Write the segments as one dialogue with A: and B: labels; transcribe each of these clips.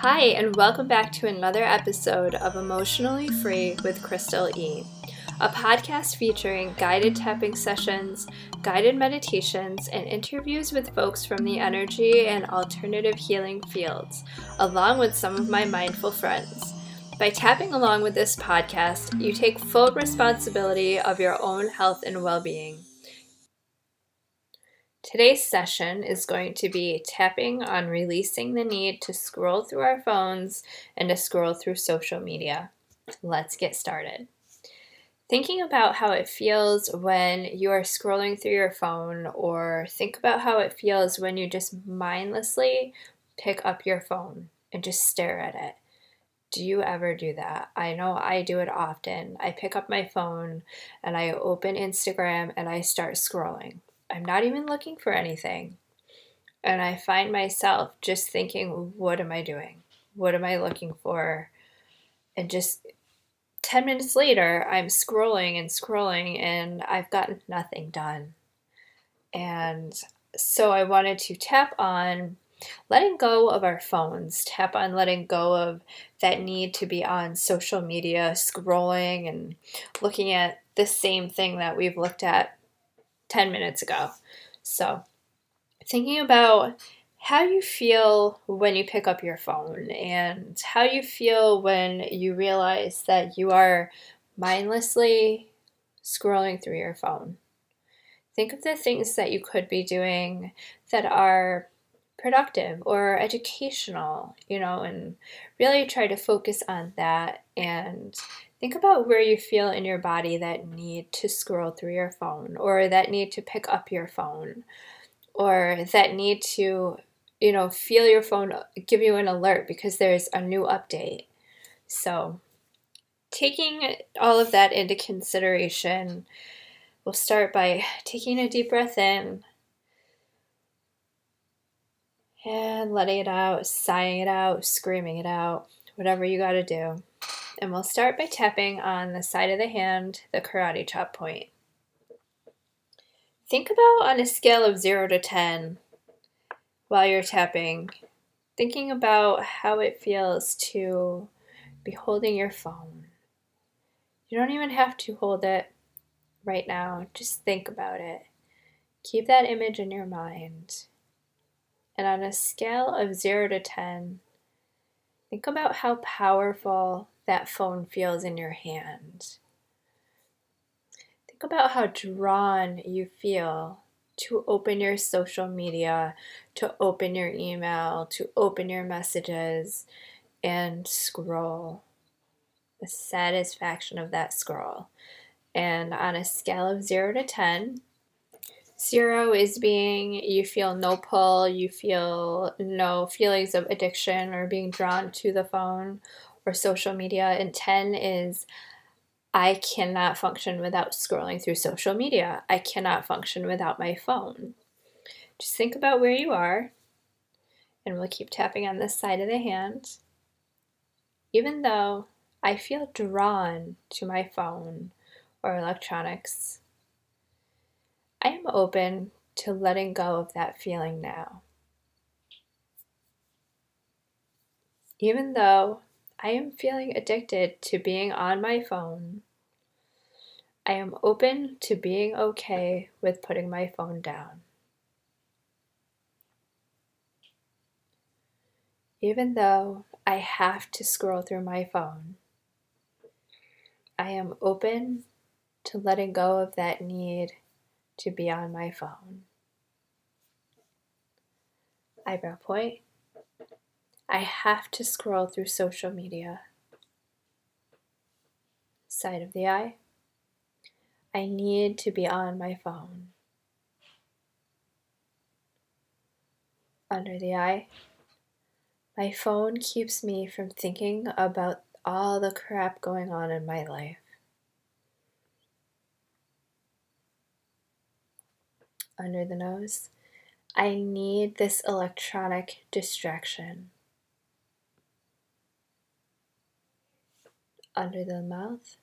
A: Hi, and welcome back to another episode of Emotionally Free with Krystal E, a podcast featuring guided tapping sessions, guided meditations, and interviews with folks from the energy and alternative healing fields, along with some of my mindful friends. By tapping along with this podcast, you take full responsibility of your own health and well being. Today's session is going to be tapping on releasing the need to scroll through our phones and to scroll through social media. Let's get started. Thinking about how it feels when you are scrolling through your phone, or think about how it feels when you just mindlessly pick up your phone and just stare at it. Do you ever do that? I know I do it often. I pick up my phone and I open Instagram and I start scrolling I'm not even looking for anything. And I find myself just thinking, what am I doing? What am I looking for? And just 10 minutes later, I'm scrolling and scrolling, and I've gotten nothing done. And so I wanted to tap on letting go of our phones, tap on letting go of that need to be on social media, scrolling and looking at the same thing that we've looked at 10 minutes ago. So, thinking about how you feel when you pick up your phone and how you feel when you realize that you are mindlessly scrolling through your phone. Think of the things that you could be doing that are productive or educational, you know, and really try to focus on that and Think about where you feel in your body that need to scroll through your phone or that need to pick up your phone or that need to, you know, feel your phone give you an alert because there's a new update. So, taking all of that into consideration, we'll start by taking a deep breath in and letting it out, sighing it out, screaming it out, whatever you got to do and we'll start by tapping on the side of the hand, the karate chop point. Think about on a scale of 0 to 10 while you're tapping, thinking about how it feels to be holding your phone. You don't even have to hold it right now, just think about it. Keep that image in your mind. And on a scale of 0 to 10, think about how powerful that phone feels in your hand. Think about how drawn you feel to open your social media, to open your email, to open your messages, and scroll. The satisfaction of that scroll. And on a scale of 0 to 10, Zero is being you feel no pull, you feel no feelings of addiction or being drawn to the phone or social media. And 10 is I cannot function without scrolling through social media. I cannot function without my phone. Just think about where you are, and we'll keep tapping on this side of the hand. Even though I feel drawn to my phone or electronics, I am open to letting go of that feeling now. Even though I am feeling addicted to being on my phone. I am open to being okay with putting my phone down. Even though I have to scroll through my phone, I am open to letting go of that need to be on my phone. Eyebrow point. I have to scroll through social media. Side of the eye. I need to be on my phone. Under the eye. My phone keeps me from thinking about all the crap going on in my life. Under the nose. I need this electronic distraction. Under the mouth.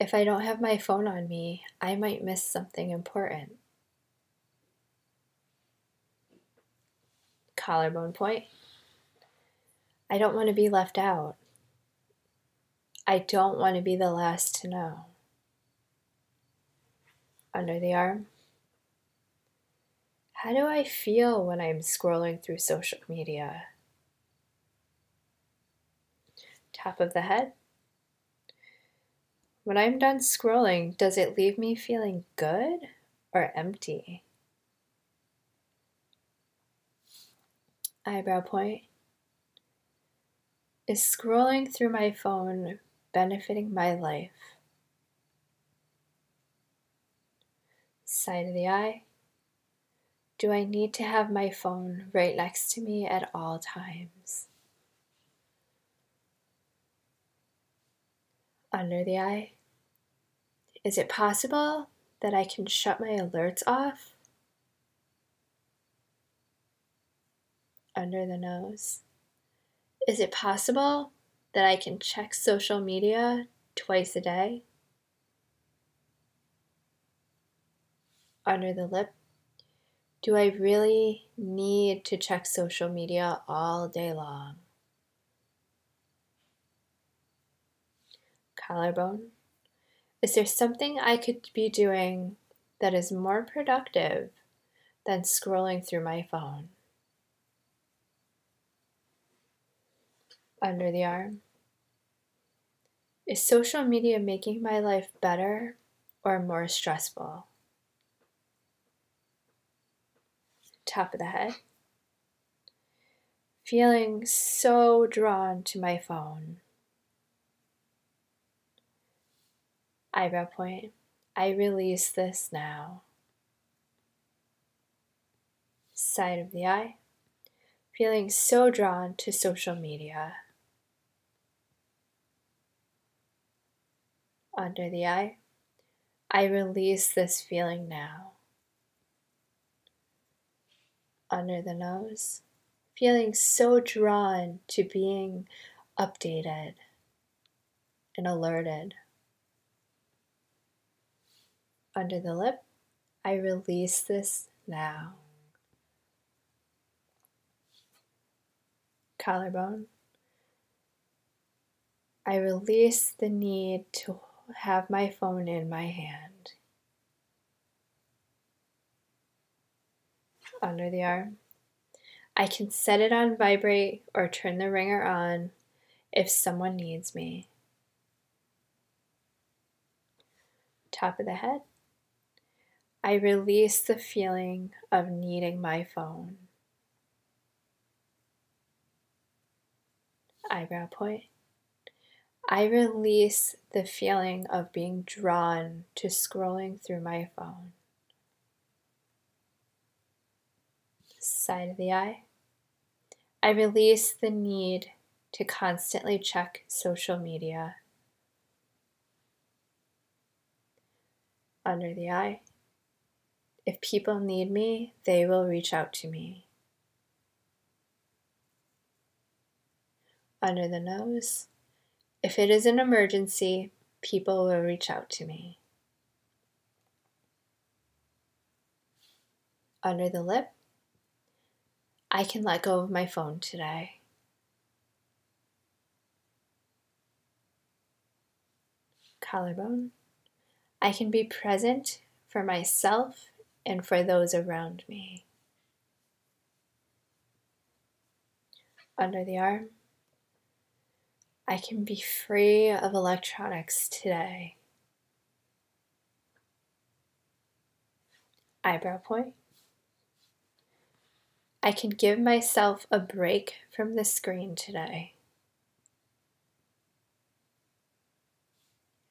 A: If I don't have my phone on me, I might miss something important. Collarbone point. I don't want to be left out. I don't want to be the last to know. Under the arm. How do I feel when I'm scrolling through social media? Top of the head. When I'm done scrolling, does it leave me feeling good or empty? Eyebrow point. Is scrolling through my phone benefiting my life? Side of the eye. Do I need to have my phone right next to me at all times? Under the eye. Is it possible that I can shut my alerts off? Under the nose. Is it possible that I can check social media twice a day? Under the lip. Do I really need to check social media all day long? Collarbone. Is there something I could be doing that is more productive than scrolling through my phone? Under the arm. Is social media making my life better or more stressful? Top of the head. Feeling so drawn to my phone. Eyebrow point. I release this now. Side of the eye. Feeling so drawn to social media. Under the eye. I release this feeling now. Under the nose. Feeling so drawn to being updated and alerted under the lip. I release this now. Collarbone. I release the need to have my phone in my hand. Under the arm. I can set it on vibrate or turn the ringer on if someone needs me. Top of the head. I release the feeling of needing my phone. Eyebrow point. I release the feeling of being drawn to scrolling through my phone. Side of the eye. I release the need to constantly check social media. Under the eye. If people need me, they will reach out to me. Under the nose. If it is an emergency, people will reach out to me. Under the lip. I can let go of my phone today. Collarbone. I can be present for myself and for those around me. Under the arm, I can be free of electronics today. Eyebrow point. I can give myself a break from the screen today.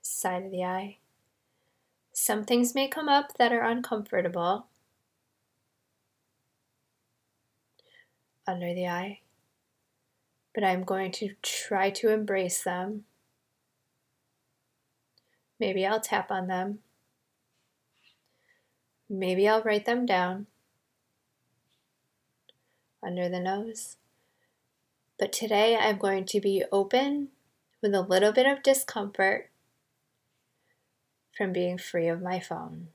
A: Side of the eye. Some things may come up that are uncomfortable under the eye, but I'm going to try to embrace them. Maybe I'll tap on them. Maybe I'll write them down under the nose. But today I'm going to be open with a little bit of discomfort from being free of my phone.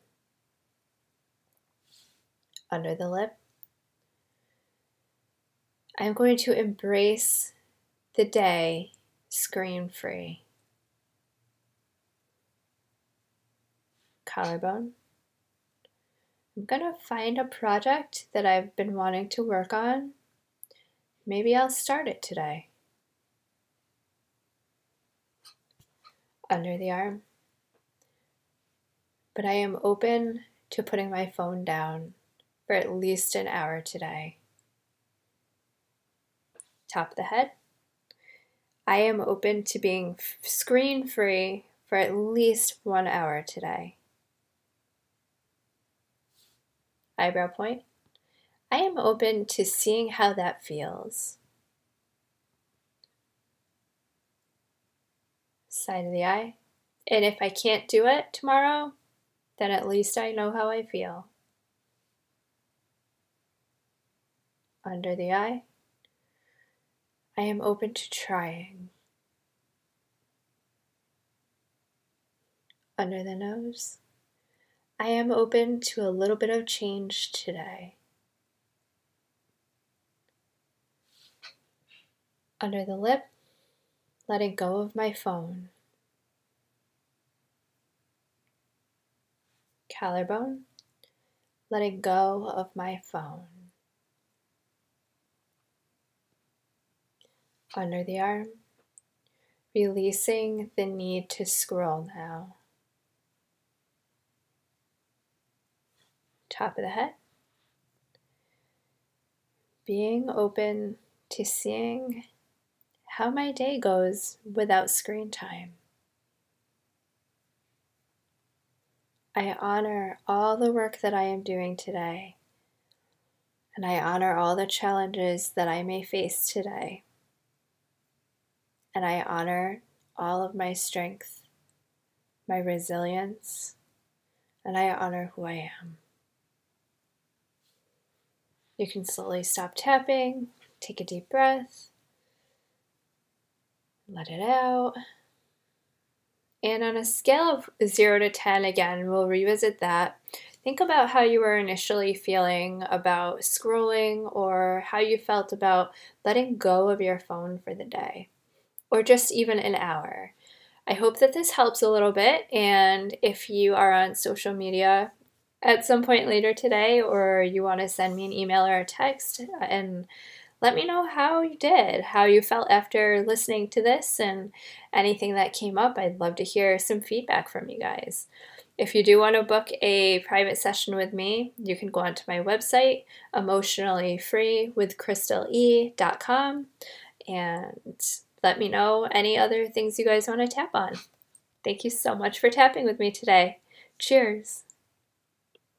A: Under the lip, I'm going to embrace the day screen free. Collarbone. I'm going to find a project that I've been wanting to work on. Maybe I'll start it today. Under the arm. But I am open to putting my phone down for at least an hour today. Top of the head. I am open to being screen free for at least one hour today. eyebrow point. I am open to seeing how that feels. Side of the eye. And if I can't do it tomorrow, then at least I know how I feel. Under the eye. I am open to trying. Under the nose. I am open to a little bit of change today. Under the lip, letting go of my phone. Collarbone, letting go of my phone. Under the arm, releasing the need to scroll now. top of the head. Being open to seeing how my day goes without screen time. I honor all the work that I am doing today, and I honor all the challenges that I may face today. And I honor all of my strength, my resilience, and I honor who I am. You can slowly stop tapping, take a deep breath, let it out. And on a scale of 0 to 10, again, we'll revisit that. Think about how you were initially feeling about scrolling or how you felt about letting go of your phone for the day or just even an hour. I hope that this helps a little bit. And if you are on social media, at some point later today, or you want to send me an email or a text and let me know how you did, how you felt after listening to this, and anything that came up. I'd love to hear some feedback from you guys. If you do want to book a private session with me, you can go onto my website, emotionallyfreewithkrystale.com, and let me know any other things you guys want to tap on. Thank you so much for tapping with me today. Cheers.